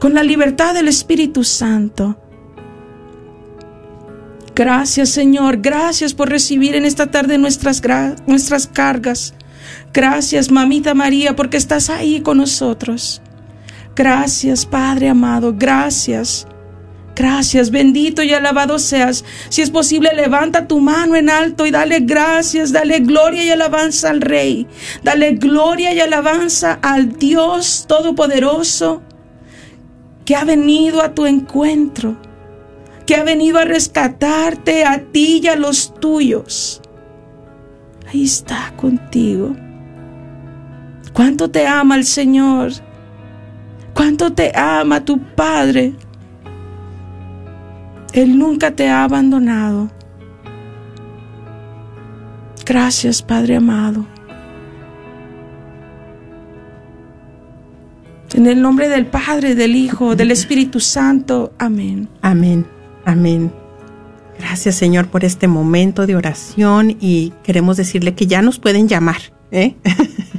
con la libertad del Espíritu Santo. Gracias Señor, gracias por recibir en esta tarde nuestras, nuestras cargas. Gracias Mamita María porque estás ahí con nosotros. Gracias Padre amado, gracias. Gracias, bendito y alabado seas. Si es posible, levanta tu mano en alto y dale gracias, dale gloria y alabanza al Rey. Dale gloria y alabanza al Dios Todopoderoso que ha venido a tu encuentro, que ha venido a rescatarte a ti y a los tuyos. Ahí está contigo. ¿Cuánto te ama el Señor? ¿Cuánto te ama tu Padre? Él nunca te ha abandonado. Gracias, Padre amado. En el nombre del Padre, del Hijo, del Espíritu Santo. Amén. Amén. Amén. Gracias, Señor, por este momento de oración y queremos decirle que ya nos pueden llamar. ¿eh?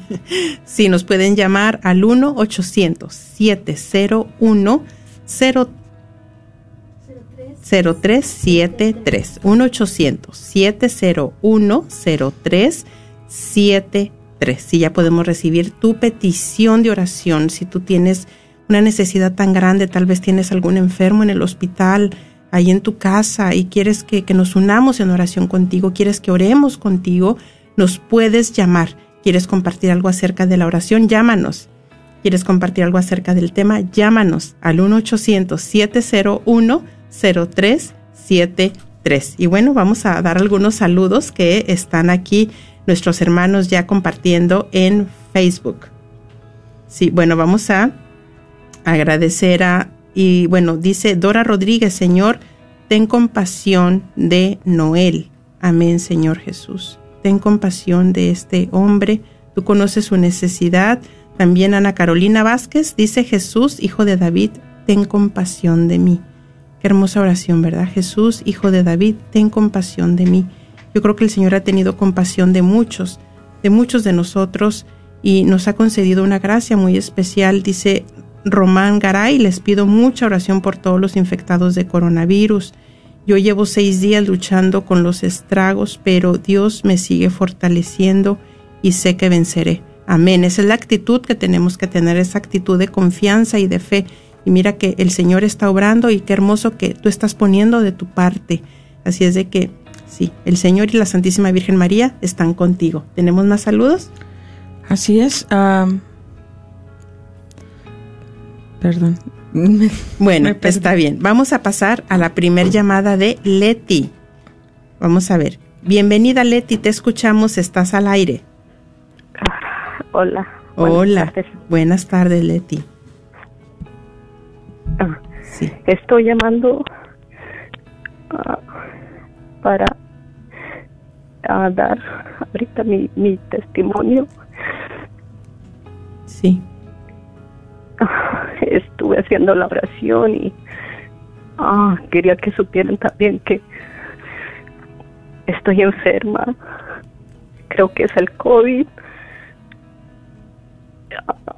sí, nos pueden llamar al 1-800-701-03 0373 1-800-701-0373. Si ya podemos recibir tu petición de oración, si tú tienes una necesidad tan grande, tal vez tienes algún enfermo en el hospital, ahí en tu casa y quieres que, que nos unamos en oración contigo, quieres que oremos contigo, nos puedes llamar. ¿Quieres compartir algo acerca de la oración? Llámanos. ¿Quieres compartir algo acerca del tema? Llámanos al 1-800-701 0373. Y bueno, vamos a dar algunos saludos que están aquí nuestros hermanos ya compartiendo en Facebook. Sí, bueno, vamos a agradecer a, y bueno, dice Dora Rodríguez, Señor, ten compasión de Noel. Amén, Señor Jesús. Ten compasión de este hombre. Tú conoces su necesidad. También Ana Carolina Vázquez dice Jesús, hijo de David, ten compasión de mí. Qué hermosa oración, ¿verdad? Jesús, hijo de David, ten compasión de mí. Yo creo que el Señor ha tenido compasión de muchos, de muchos de nosotros y nos ha concedido una gracia muy especial. Dice Román Garay, les pido mucha oración por todos los infectados de coronavirus. Yo llevo seis días luchando con los estragos, pero Dios me sigue fortaleciendo y sé que venceré. Amén. Esa es la actitud que tenemos que tener, esa actitud de confianza y de fe y mira que el Señor está obrando y qué hermoso que tú estás poniendo de tu parte. Así es de que sí, el Señor y la Santísima Virgen María están contigo. ¿Tenemos más saludos? Así es. perdón. bueno, está bien. Vamos a pasar a la primer llamada de Leti. Vamos a ver. Bienvenida Leti, te escuchamos, estás al aire. Hola. Hola. Buenas tardes, Leti. Estoy llamando ah, para dar ahorita mi, mi testimonio. Sí. Estuve haciendo la oración y ah, quería que supieran también que estoy enferma. Creo que es el COVID.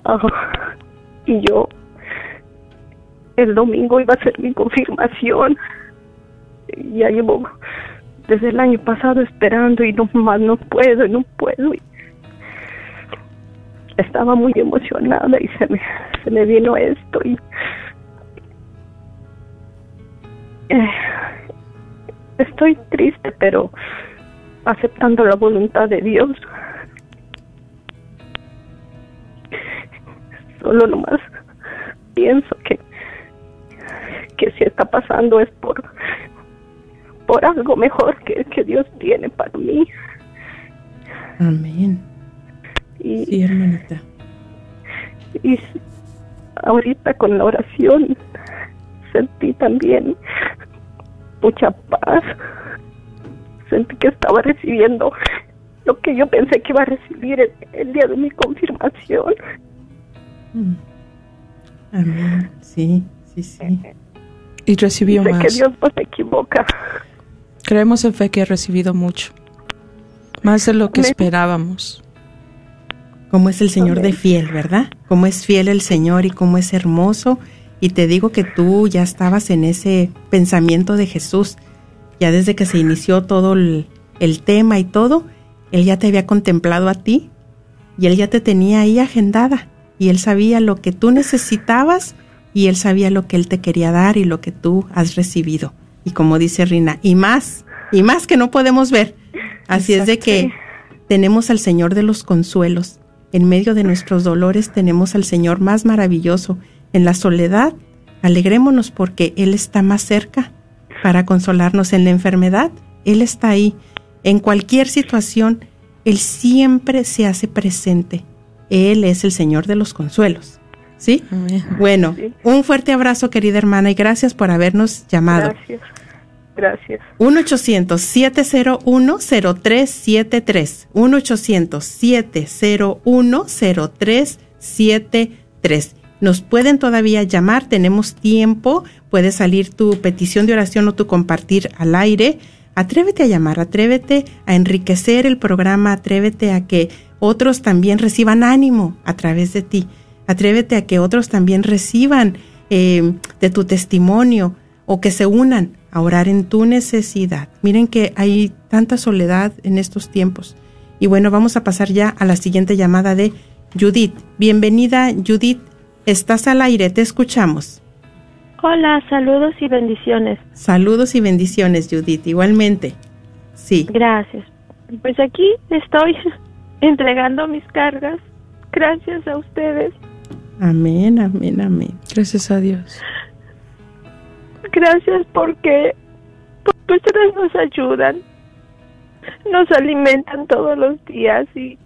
Ah, y yo el domingo iba a ser mi confirmación. Ya llevo desde el año pasado esperando y no más no puedo, no puedo. estaba muy emocionada y se me, se me vino esto y eh, estoy triste pero aceptando la voluntad de Dios. Solo nomás pienso que que si está pasando es por por algo mejor que, que Dios tiene para mí. Amén. Y, sí, hermanita. Y ahorita con la oración sentí también mucha paz. Sentí que estaba recibiendo lo que yo pensé que iba a recibir el, día de mi confirmación. Mm. Amén. Sí, sí, sí. Y recibió más. que Dios no se equivoca. Creemos en fe que he recibido mucho. Más de lo que esperábamos. Como es el Señor de fiel, ¿verdad? Como es fiel el Señor y cómo es hermoso. Y te digo que tú ya estabas en ese pensamiento de Jesús. Ya desde que se inició todo el, el tema y todo, Él ya te había contemplado a ti y Él ya te tenía ahí agendada. Y Él sabía lo que tú necesitabas y Él sabía lo que Él te quería dar y lo que tú has recibido. Y como dice Rina, y más, y más que no podemos ver. Así es de que tenemos al Señor de los consuelos. En medio de nuestros dolores tenemos al Señor más maravilloso. En la soledad, alegrémonos porque Él está más cerca para consolarnos en la enfermedad. Él está ahí. En cualquier situación, Él siempre se hace presente. Él es el Señor de los consuelos. ¿Sí? Bueno, un fuerte abrazo, querida hermana, y gracias por habernos llamado. Gracias. Gracias. 1-800-701-0373. 1-800-701-0373. Nos pueden todavía llamar, tenemos tiempo, puede salir tu petición de oración o tu compartir al aire. Atrévete a llamar, atrévete a enriquecer el programa, atrévete a que otros también reciban ánimo a través de ti. Atrévete a que otros también reciban eh, de tu testimonio o que se unan a orar en tu necesidad. Miren que hay tanta soledad en estos tiempos. Y bueno, vamos a pasar ya a la siguiente llamada de Judith. Bienvenida, Judith. Estás al aire, te escuchamos. Hola, saludos y bendiciones. Saludos y bendiciones, Judith, igualmente. Sí. Gracias. Pues aquí estoy entregando mis cargas. Gracias a ustedes. Amén, amén, amén. Gracias a Dios. Gracias porque, porque ustedes nos ayudan, nos alimentan todos los días y,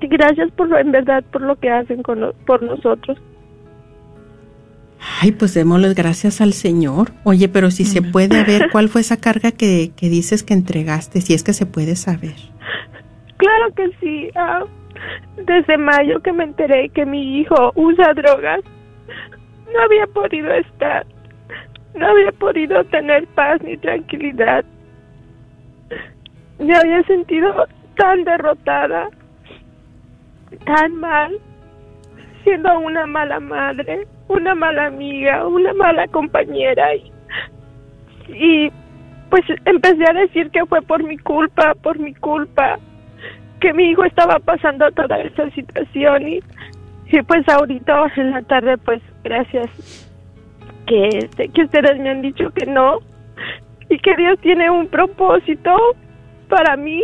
gracias por en verdad por lo que hacen con, por nosotros. Ay, pues démosle gracias al Señor. Oye, pero si se puede ver cuál fue esa carga que, que dices que entregaste, si es que se puede saber. Claro que sí. Ah, desde mayo que me enteré que mi hijo usa drogas, no había podido estar, no había podido tener paz ni tranquilidad. Me había sentido tan derrotada, tan mal, siendo una mala madre, una mala amiga, una mala compañera y, y pues empecé a decir que fue por mi culpa, por mi culpa que mi hijo estaba pasando toda esta situación y, y pues ahorita en la tarde pues gracias que este, que ustedes me han dicho que no y que Dios tiene un propósito para mí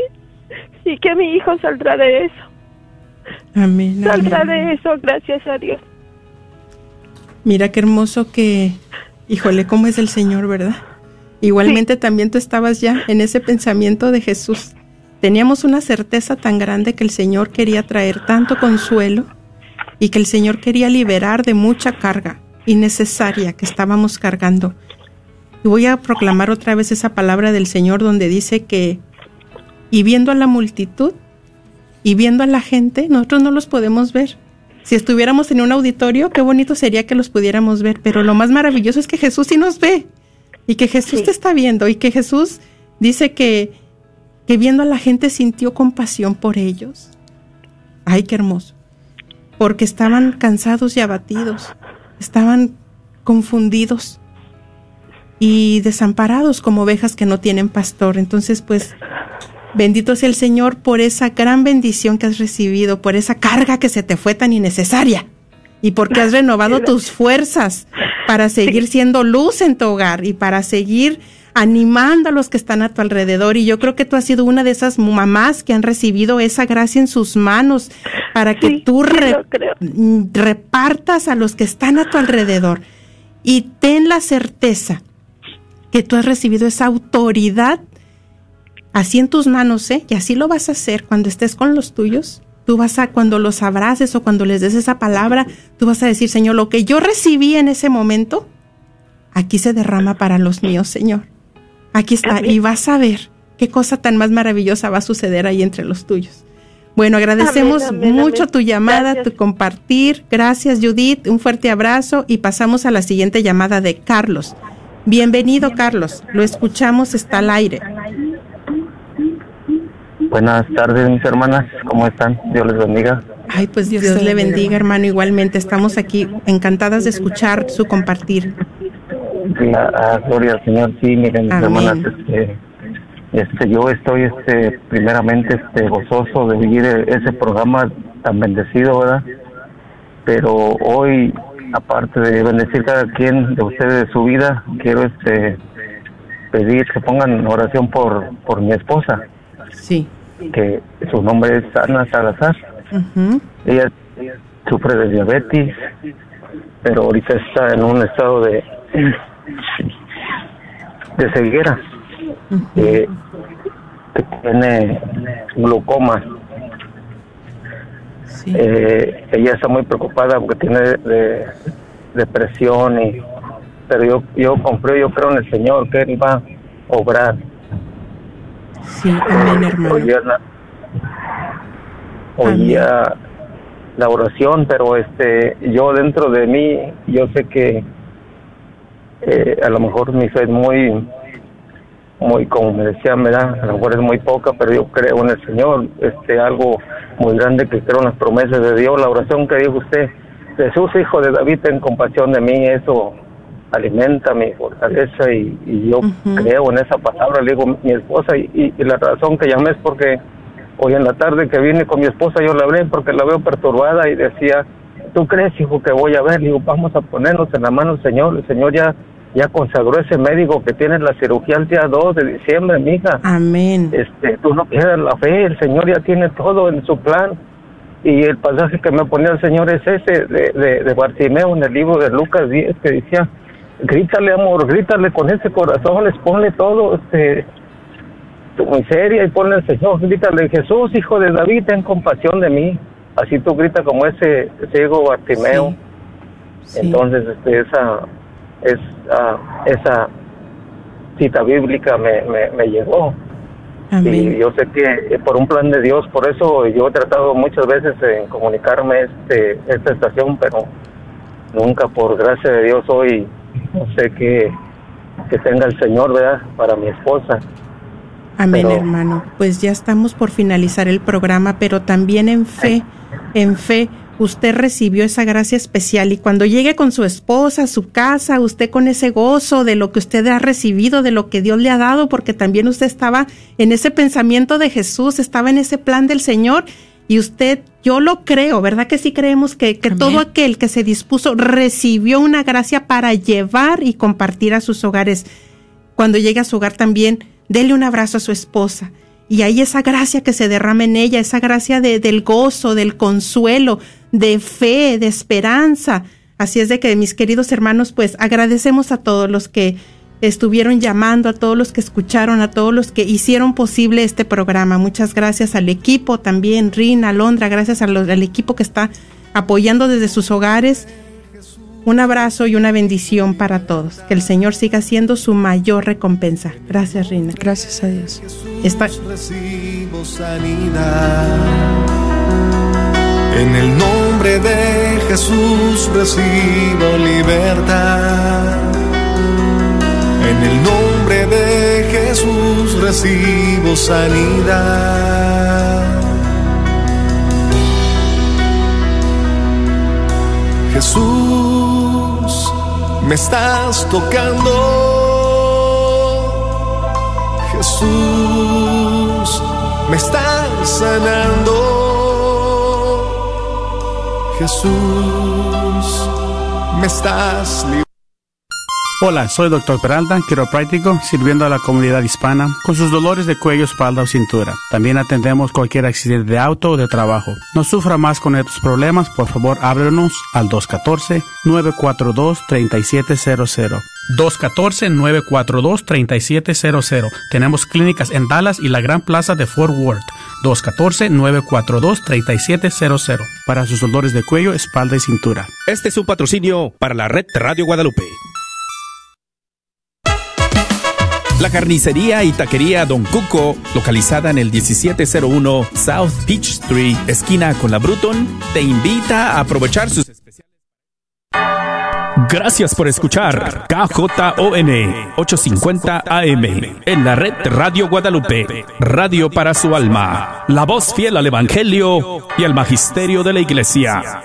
y que mi hijo saldrá de eso. Amén. Saldrá de eso, gracias a Dios. Mira qué hermoso que, híjole, cómo es el Señor, ¿verdad? Igualmente también tú estabas ya en ese pensamiento de Jesús. Teníamos una certeza tan grande que el Señor quería traer tanto consuelo y que el Señor quería liberar de mucha carga innecesaria que estábamos cargando. Y voy a proclamar otra vez esa palabra del Señor donde dice que, y viendo a la multitud, y viendo a la gente, nosotros no los podemos ver. Si estuviéramos en un auditorio, qué bonito sería que los pudiéramos ver, pero lo más maravilloso es que Jesús sí nos ve y que Jesús te está viendo y que Jesús dice que que viendo a la gente sintió compasión por ellos. Ay, qué hermoso. Porque estaban cansados y abatidos, estaban confundidos y desamparados como ovejas que no tienen pastor. Entonces, pues, bendito sea el Señor por esa gran bendición que has recibido, por esa carga que se te fue tan innecesaria y porque has renovado tus fuerzas para seguir siendo luz en tu hogar y para seguir animando a los que están a tu alrededor. Y yo creo que tú has sido una de esas mamás que han recibido esa gracia en sus manos para que tú mm, repartas a los que están a tu alrededor. Y ten la certeza que tú has recibido esa autoridad así en tus manos, ¿eh? Y así lo vas a hacer cuando estés con los tuyos. Tú vas a, cuando los abraces o cuando les des esa palabra, tú vas a decir, Señor, lo que yo recibí en ese momento, aquí se derrama para los míos, Señor. Aquí está. Y vas a ver qué cosa tan más maravillosa va a suceder ahí entre los tuyos. Bueno, agradecemos mucho tu llamada, tu compartir. Gracias, Judith. Un fuerte abrazo y pasamos a la siguiente llamada de Carlos. Bienvenido, Carlos. Lo escuchamos, está al aire. Buenas tardes, mis hermanas. ¿Cómo están? Dios les bendiga. Ay, pues Dios, le bendiga, hermano. Igualmente, estamos aquí encantadas de escuchar su compartir. La, gloria al Señor, sí, miren, mis hermanas, este, este, yo estoy, este, primeramente, este, gozoso de vivir ese programa tan bendecido, ¿verdad? Pero hoy, aparte de bendecir cada quien de ustedes de su vida, quiero, este, pedir que pongan oración por, por mi esposa. Sí. Que su nombre es Ana Salazar. ella, sufre de diabetes, pero ahorita está en un estado de de ceguera que tiene glaucoma. Eh, ella está muy preocupada porque tiene de, depresión y pero yo yo confío yo creo en el Señor que él va a obrar. Sí, amén, hermano. Oía, la oración, pero este yo dentro de mí yo sé que eh, a lo mejor mi fe es muy muy, como me decía, me da, a lo mejor es muy poca, pero yo creo en el Señor, este, algo muy grande que creo en las promesas de Dios, la oración que dijo usted, Jesús, hijo de David, ten compasión de mí, eso alimenta mi fortaleza y, yo creo en esa palabra, le digo mi esposa, y, la razón que llamé es porque hoy en la tarde que vine con mi esposa yo la hablé porque la veo perturbada y decía, ¿tú crees, hijo, que voy a ver? Le digo, vamos a ponernos en la mano del Señor, el Señor ya ya consagró ese médico que tiene la cirugía el día 2 de diciembre, mija. Amén. Este, tú no pierdas la fe, el Señor ya tiene todo en su plan. Y el pasaje que me ponía el Señor es ese de, de, de Bartimeo en el libro de Lucas 10 que decía, grítale amor, grítale con ese corazón, les ponle todo, este, tu miseria y ponle al Señor, grítale, Jesús, hijo de David, ten compasión de mí. Así tú gritas como ese ciego Bartimeo. Entonces, este, esa, es, ah, esa cita bíblica me, me, llegó. Y yo sé que por un plan de Dios, por eso yo he tratado muchas veces en comunicarme este, esta estación, pero nunca por gracia de Dios hoy no sé que, que tenga el Señor, ¿verdad? Para mi esposa. Amén, hermano. Pues ya estamos por finalizar el programa, pero también en fe, en fe usted recibió esa gracia especial y cuando llegue con su esposa a su casa, usted con ese gozo de lo que usted ha recibido, de lo que Dios le ha dado, porque también usted estaba en ese pensamiento de Jesús, estaba en ese plan del Señor y usted, yo lo creo, ¿verdad que sí creemos que, que todo aquel que se dispuso recibió una gracia para llevar y compartir a sus hogares? Cuando llegue a su hogar también, dele un abrazo a su esposa y hay esa gracia que se derrama en ella, esa gracia de, del gozo, del consuelo, de fe, de esperanza. Así es de que, mis queridos hermanos, pues agradecemos a todos los que estuvieron llamando, a todos los que escucharon, a todos los que hicieron posible este programa. Muchas gracias al equipo también, Rina, Alondra, gracias al equipo que está apoyando desde sus hogares. Un abrazo y una bendición para todos. Que el Señor siga siendo su mayor recompensa. Gracias, Rina. Gracias a Dios. Recibo sanidad. En el nombre de Jesús recibo libertad. En el nombre de Jesús recibo sanidad. Jesús, me estás tocando. Jesús, me estás sanando. Jesús, me estás librando. Hola, soy Dr. Peralta, quiropráctico, sirviendo a la comunidad hispana con sus dolores de cuello, espalda o cintura. También atendemos cualquier accidente de auto o de trabajo. No sufra más con estos problemas, por favor háblenos al 214-942-3700. 214-942-3700. Tenemos clínicas en Dallas y la Gran Plaza de Fort Worth. 214-942-3700. Para sus dolores de cuello, espalda y cintura. Este es un patrocinio para la red Radio Guadalupe. La carnicería y taquería Don Cuco, localizada en el 1701 South Peach Street, esquina con la Bruton, te invita a aprovechar sus especiales. Gracias por escuchar KJON 850 AM en la red Radio Guadalupe, radio para su alma, la voz fiel al Evangelio y al Magisterio de la Iglesia.